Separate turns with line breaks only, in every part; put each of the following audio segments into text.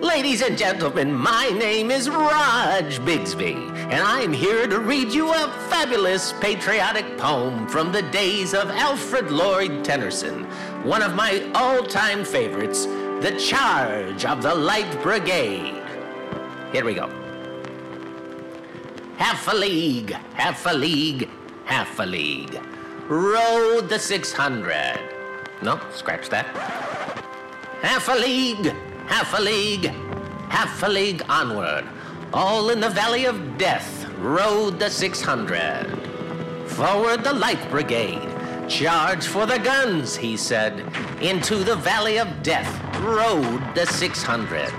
Ladies and gentlemen, my name is Raj Bigsby, and I'm here to read you a fabulous patriotic poem from the days of Alfred Lord Tennyson, one of my all time favorites, The Charge of the Light Brigade. Here we go. Half a league, half a league, half a league. Rode the 600. No, scratch that. Half a league, half a league, half a league onward. All in the valley of death rode the 600. Forward the light brigade. Charge for the guns, he said. Into the valley of death rode the 600.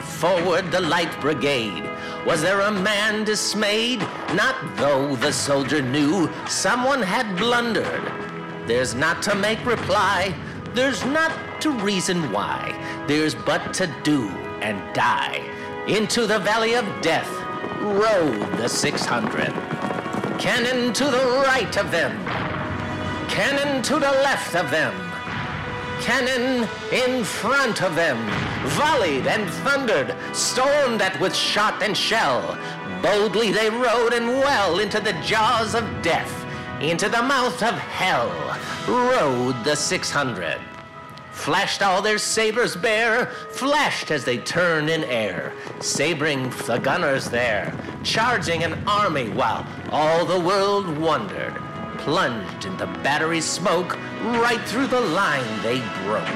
Forward the light brigade. Was there a man dismayed? Not though the soldier knew someone had blundered. Theirs not to make reply, theirs not to reason why. Theirs but to do and die. Into the valley of death rode the 600. Cannon to the right of them, cannon to the left of them, cannon in front of them, volleyed and thundered, stormed at with shot and shell. Boldly they rode and well into the jaws of death, into the mouth of hell, rode the 600. Flashed all their sabers bare, flashed as they turned in air, sabering the gunners there, charging an army while all the world wondered. Plunged in the battery smoke, right through the line they broke.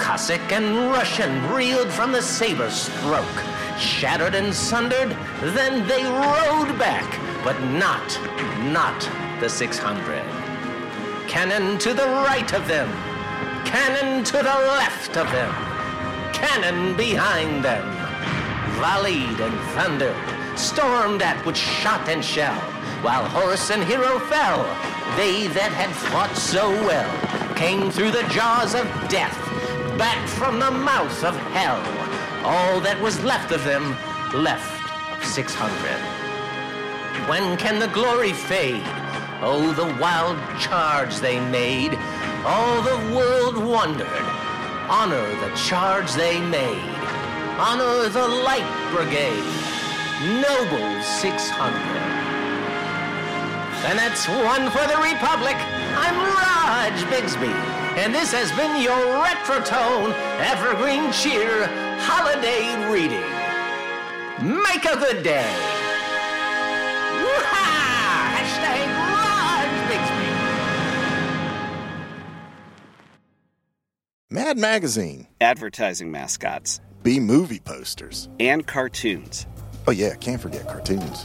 Cossack and Russian reeled from the saber stroke, shattered and sundered, then they rode back, but not, not the 600. Cannon to the right of them, cannon to the left of them, cannon behind them, volleyed and thundered, stormed at with shot and shell, while horse and hero fell. They that had fought so well came through the jaws of death, back from the mouth of hell. All that was left of them, left of 600. When can the glory fade? Oh, the wild charge they made. All the world wondered. Honor the charge they made. Honor the light brigade. Noble 600. And that's one for the Republic. I'm Raj Bigsby. And this has been your Retrotone Evergreen Cheer Holiday Reading. Make a good day.
Mad Magazine,
advertising mascots,
B movie posters.
and cartoons.
Oh, yeah, can't forget cartoons.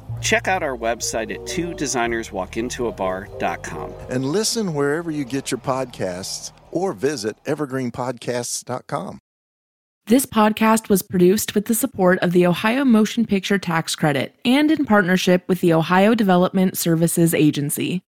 Check out our website at two designerswalkintoabar.com.
And listen wherever you get your podcasts or visit evergreenpodcasts.com.
This podcast was produced with the support of the Ohio Motion Picture Tax Credit and in partnership with the Ohio Development Services Agency.